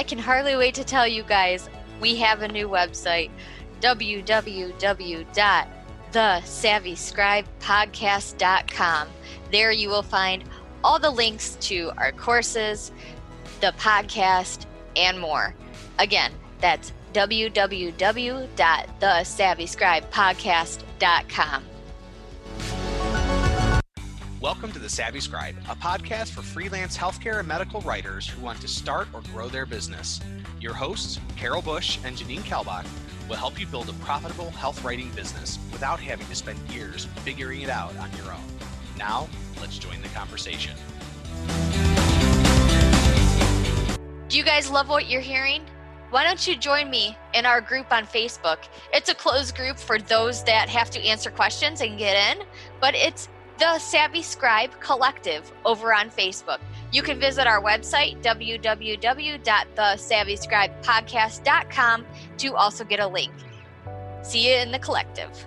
I can hardly wait to tell you guys we have a new website www.thesavvyscribepodcast.com. There you will find all the links to our courses, the podcast, and more. Again, that's www.thesavvyscribepodcast.com. Welcome to The Savvy Scribe, a podcast for freelance healthcare and medical writers who want to start or grow their business. Your hosts, Carol Bush and Janine Kalbach, will help you build a profitable health writing business without having to spend years figuring it out on your own. Now, let's join the conversation. Do you guys love what you're hearing? Why don't you join me in our group on Facebook? It's a closed group for those that have to answer questions and get in, but it's the Savvy Scribe Collective over on Facebook. You can visit our website, www.thesavvyscribepodcast.com, to also get a link. See you in the collective.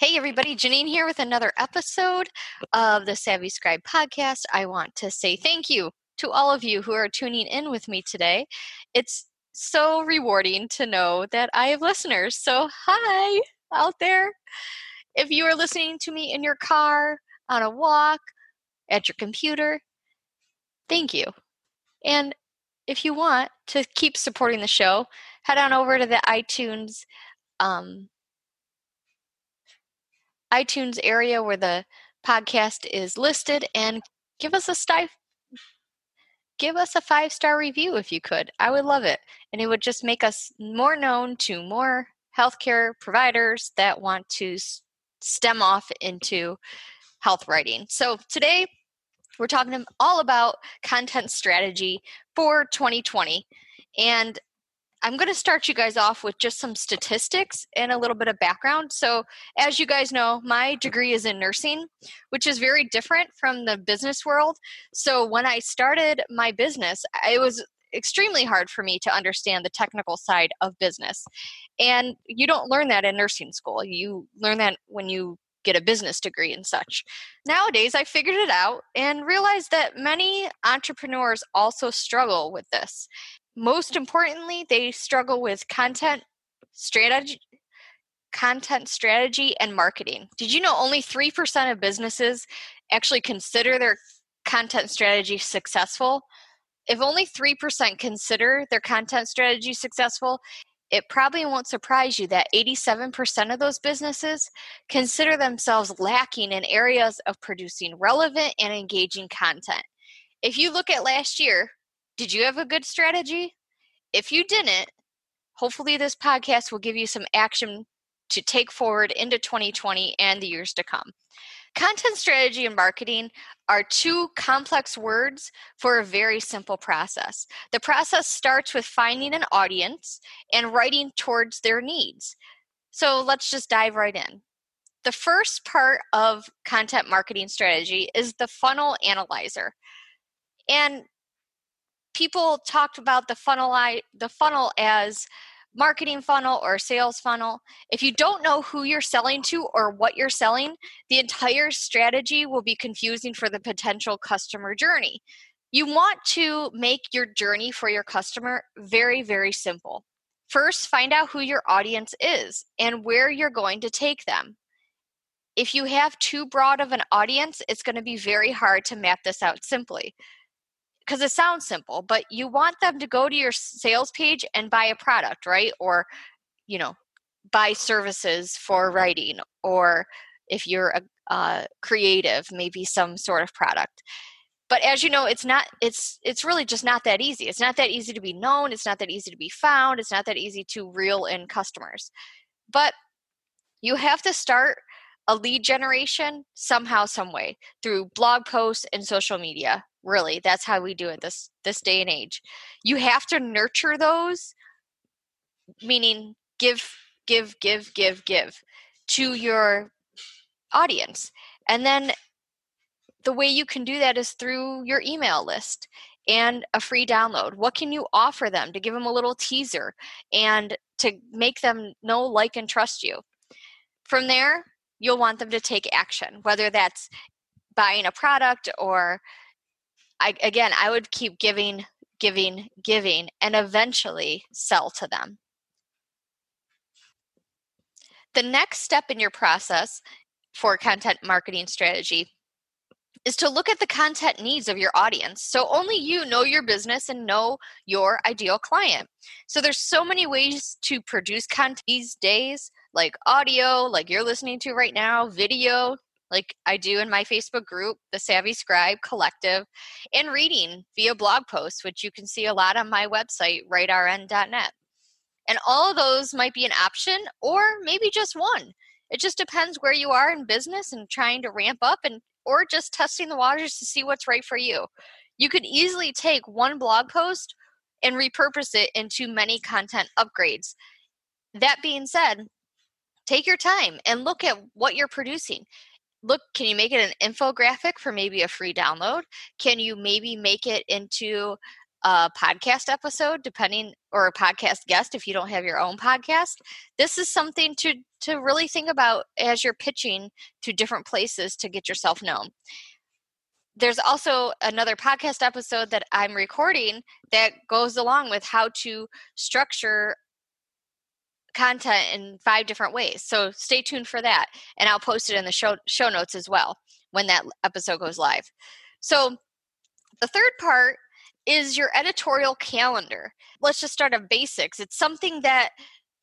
Hey, everybody, Janine here with another episode of the Savvy Scribe podcast. I want to say thank you to all of you who are tuning in with me today. It's so rewarding to know that I have listeners. So, hi out there. If you are listening to me in your car, on a walk, at your computer, thank you. And if you want to keep supporting the show, head on over to the iTunes um, iTunes area where the podcast is listed and give us a sty- give us a five star review if you could. I would love it. And it would just make us more known to more healthcare providers that want to stem off into health writing. So today we're talking all about content strategy for 2020. And I'm going to start you guys off with just some statistics and a little bit of background. So, as you guys know, my degree is in nursing, which is very different from the business world. So, when I started my business, it was extremely hard for me to understand the technical side of business. And you don't learn that in nursing school. You learn that when you get a business degree and such. Nowadays, I figured it out and realized that many entrepreneurs also struggle with this. Most importantly, they struggle with content strategy content strategy and marketing. Did you know only 3% of businesses actually consider their content strategy successful? If only 3% consider their content strategy successful, it probably won't surprise you that 87% of those businesses consider themselves lacking in areas of producing relevant and engaging content. If you look at last year, did you have a good strategy? If you didn't, hopefully this podcast will give you some action to take forward into 2020 and the years to come. Content strategy and marketing are two complex words for a very simple process. The process starts with finding an audience and writing towards their needs. So let's just dive right in. The first part of content marketing strategy is the funnel analyzer. And people talked about the funnel the funnel as marketing funnel or sales funnel. If you don't know who you're selling to or what you're selling, the entire strategy will be confusing for the potential customer journey. You want to make your journey for your customer very, very simple. First, find out who your audience is and where you're going to take them. If you have too broad of an audience, it's going to be very hard to map this out simply because it sounds simple, but you want them to go to your sales page and buy a product, right? Or, you know, buy services for writing, or if you're a, a creative, maybe some sort of product. But as you know, it's not. It's it's really just not that easy. It's not that easy to be known. It's not that easy to be found. It's not that easy to reel in customers. But you have to start a lead generation somehow some way through blog posts and social media really that's how we do it this this day and age. You have to nurture those meaning give give give give give to your audience. And then the way you can do that is through your email list and a free download. What can you offer them to give them a little teaser and to make them know like and trust you? From there you'll want them to take action whether that's buying a product or I, again i would keep giving giving giving and eventually sell to them the next step in your process for content marketing strategy is to look at the content needs of your audience. So only you know your business and know your ideal client. So there's so many ways to produce content these days, like audio, like you're listening to right now, video, like I do in my Facebook group, the Savvy Scribe Collective, and reading via blog posts, which you can see a lot on my website, writern.net. And all of those might be an option or maybe just one. It just depends where you are in business and trying to ramp up and or just testing the waters to see what's right for you. You could easily take one blog post and repurpose it into many content upgrades. That being said, take your time and look at what you're producing. Look, can you make it an infographic for maybe a free download? Can you maybe make it into a podcast episode depending or a podcast guest if you don't have your own podcast this is something to to really think about as you're pitching to different places to get yourself known there's also another podcast episode that I'm recording that goes along with how to structure content in five different ways. So stay tuned for that and I'll post it in the show show notes as well when that episode goes live. So the third part is your editorial calendar. Let's just start at basics. It's something that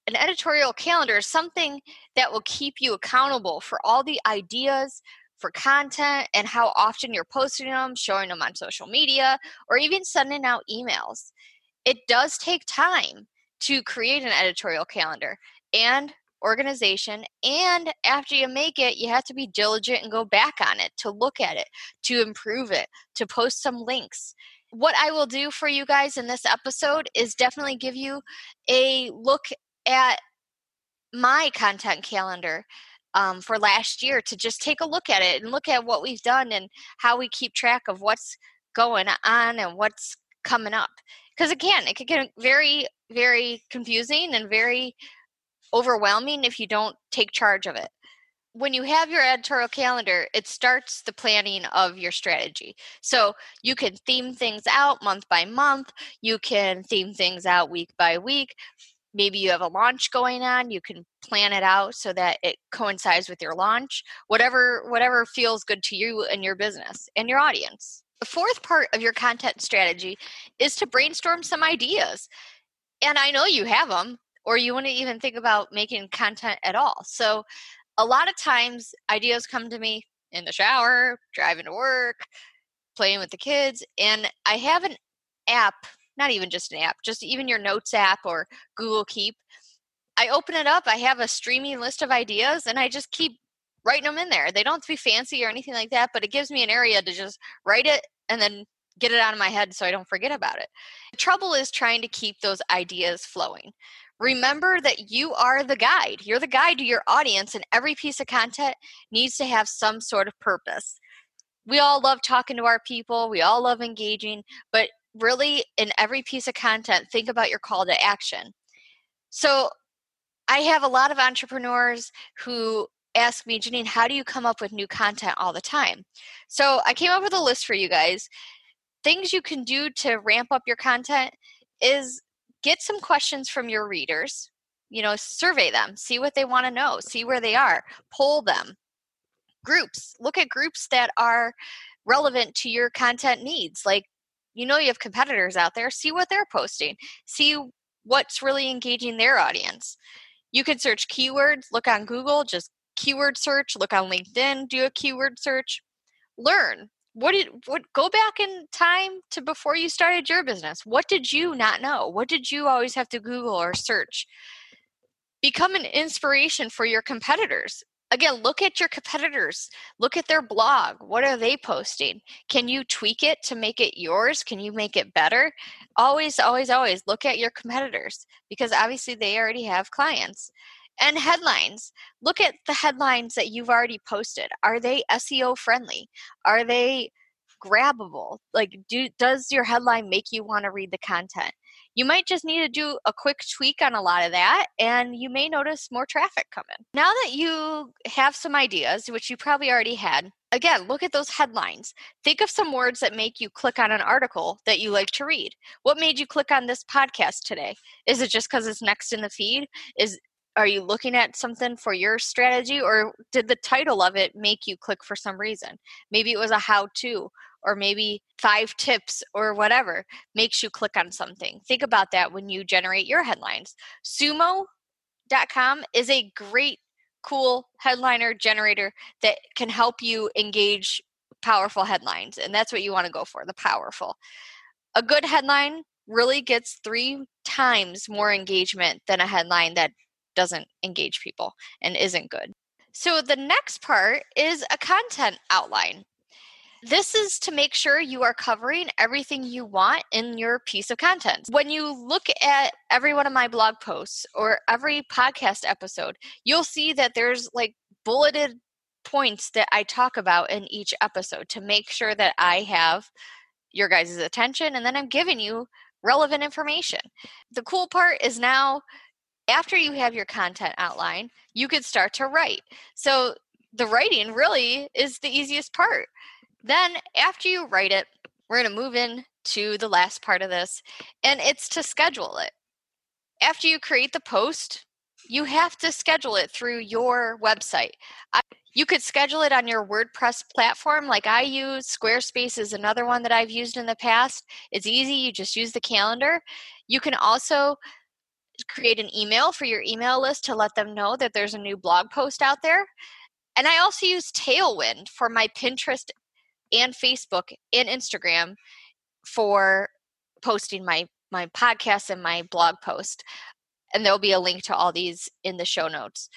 an editorial calendar is something that will keep you accountable for all the ideas for content and how often you're posting them, showing them on social media, or even sending out emails. It does take time to create an editorial calendar and organization. And after you make it, you have to be diligent and go back on it to look at it, to improve it, to post some links what I will do for you guys in this episode is definitely give you a look at my content calendar um, for last year to just take a look at it and look at what we've done and how we keep track of what's going on and what's coming up. Because again, it can get very, very confusing and very overwhelming if you don't take charge of it when you have your editorial calendar, it starts the planning of your strategy. So you can theme things out month by month, you can theme things out week by week. Maybe you have a launch going on, you can plan it out so that it coincides with your launch. Whatever whatever feels good to you and your business and your audience. The fourth part of your content strategy is to brainstorm some ideas. And I know you have them or you wouldn't even think about making content at all. So a lot of times ideas come to me in the shower, driving to work, playing with the kids, and I have an app, not even just an app, just even your notes app or Google Keep. I open it up, I have a streaming list of ideas, and I just keep writing them in there. They don't have to be fancy or anything like that, but it gives me an area to just write it and then get it out of my head so I don't forget about it. The trouble is trying to keep those ideas flowing. Remember that you are the guide. You're the guide to your audience, and every piece of content needs to have some sort of purpose. We all love talking to our people, we all love engaging, but really, in every piece of content, think about your call to action. So, I have a lot of entrepreneurs who ask me, Janine, how do you come up with new content all the time? So, I came up with a list for you guys. Things you can do to ramp up your content is get some questions from your readers you know survey them see what they want to know see where they are poll them groups look at groups that are relevant to your content needs like you know you have competitors out there see what they're posting see what's really engaging their audience you can search keywords look on google just keyword search look on linkedin do a keyword search learn what did what go back in time to before you started your business what did you not know what did you always have to google or search become an inspiration for your competitors again, look at your competitors. Look at their blog. What are they posting? Can you tweak it to make it yours? Can you make it better? Always, always, always look at your competitors because obviously they already have clients. And headlines. Look at the headlines that you've already posted. Are they SEO friendly? Are they grabbable? Like, do, does your headline make you want to read the content? You might just need to do a quick tweak on a lot of that, and you may notice more traffic coming. Now that you have some ideas, which you probably already had, again, look at those headlines. Think of some words that make you click on an article that you like to read. What made you click on this podcast today? Is it just because it's next in the feed? Is are you looking at something for your strategy or did the title of it make you click for some reason? Maybe it was a how to or maybe five tips or whatever makes you click on something. Think about that when you generate your headlines. Sumo.com is a great cool headliner generator that can help you engage powerful headlines and that's what you want to go for the powerful. A good headline really gets three times more engagement than a headline that doesn't engage people and isn't good. So the next part is a content outline. This is to make sure you are covering everything you want in your piece of content. When you look at every one of my blog posts or every podcast episode, you'll see that there's like bulleted points that I talk about in each episode to make sure that I have your guys' attention and then I'm giving you relevant information. The cool part is now after you have your content outline, you could start to write. So the writing really is the easiest part. Then after you write it, we're going to move in to the last part of this, and it's to schedule it. After you create the post, you have to schedule it through your website. I, you could schedule it on your WordPress platform like I use. Squarespace is another one that I've used in the past. It's easy, you just use the calendar. You can also create an email for your email list to let them know that there's a new blog post out there. And I also use Tailwind for my Pinterest and Facebook and Instagram for posting my my podcast and my blog post. And there'll be a link to all these in the show notes.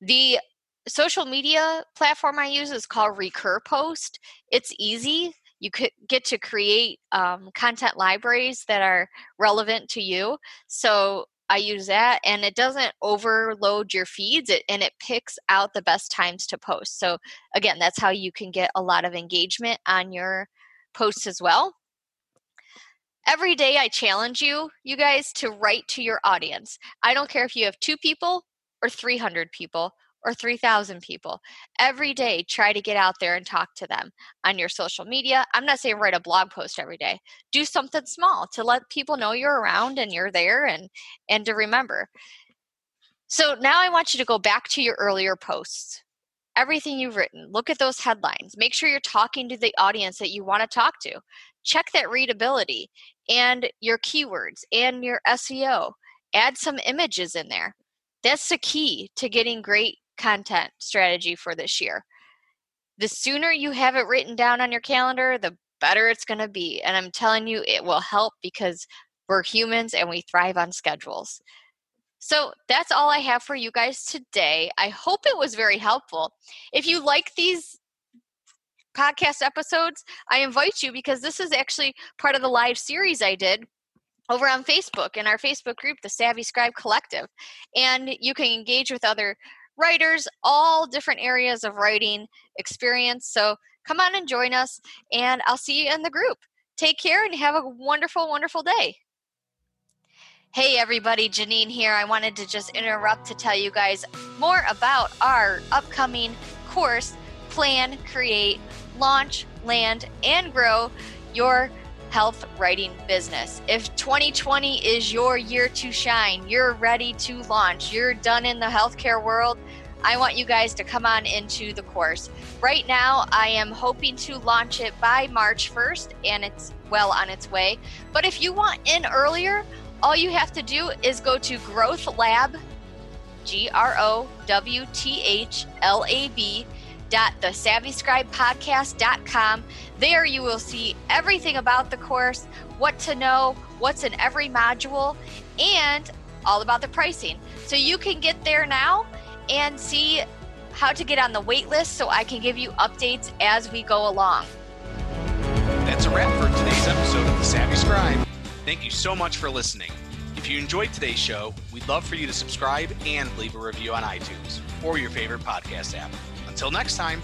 The social media platform I use is called RecurPost. It's easy. You could get to create um, content libraries that are relevant to you. So I use that and it doesn't overload your feeds it, and it picks out the best times to post. So, again, that's how you can get a lot of engagement on your posts as well. Every day, I challenge you, you guys, to write to your audience. I don't care if you have two people or 300 people or 3,000 people. Every day, try to get out there and talk to them on your social media. I'm not saying write a blog post every day. Do something small to let people know you're around and you're there and and to remember. So now I want you to go back to your earlier posts. Everything you've written, look at those headlines. Make sure you're talking to the audience that you want to talk to. Check that readability and your keywords and your SEO. Add some images in there. That's the key to getting great content strategy for this year. The sooner you have it written down on your calendar, the better it's going to be. And I'm telling you, it will help because we're humans and we thrive on schedules. So that's all I have for you guys today. I hope it was very helpful. If you like these podcast episodes, I invite you because this is actually part of the live series I did over on Facebook in our Facebook group, the Savvy Scribe Collective. And you can engage with other writers, all different areas of writing experience. So come on and join us, and I'll see you in the group. Take care and have a wonderful, wonderful day. Hey everybody, Janine here. I wanted to just interrupt to tell you guys more about our upcoming course Plan, Create, Launch, Land, and Grow Your health writing business. If 2020 is your year to shine, you're ready to launch, you're done in the healthcare world, I want you guys to come on into the course. Right now, I am hoping to launch it by March 1st, and it's well on its way. But if you want in earlier, all you have to do is go to Growth Lab, G R O W T H L A B www.thesavvyscribepodcast.com. There you will see everything about the course, what to know, what's in every module, and all about the pricing. So you can get there now and see how to get on the wait list so I can give you updates as we go along. That's a wrap for today's episode of The Savvy Scribe. Thank you so much for listening. If you enjoyed today's show, we'd love for you to subscribe and leave a review on iTunes or your favorite podcast app. Until next time.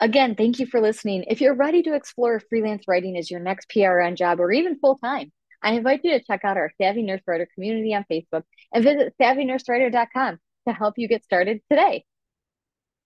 Again, thank you for listening. If you're ready to explore freelance writing as your next PRN job or even full time, I invite you to check out our Savvy Nurse Writer community on Facebook and visit savvynursewriter.com to help you get started today.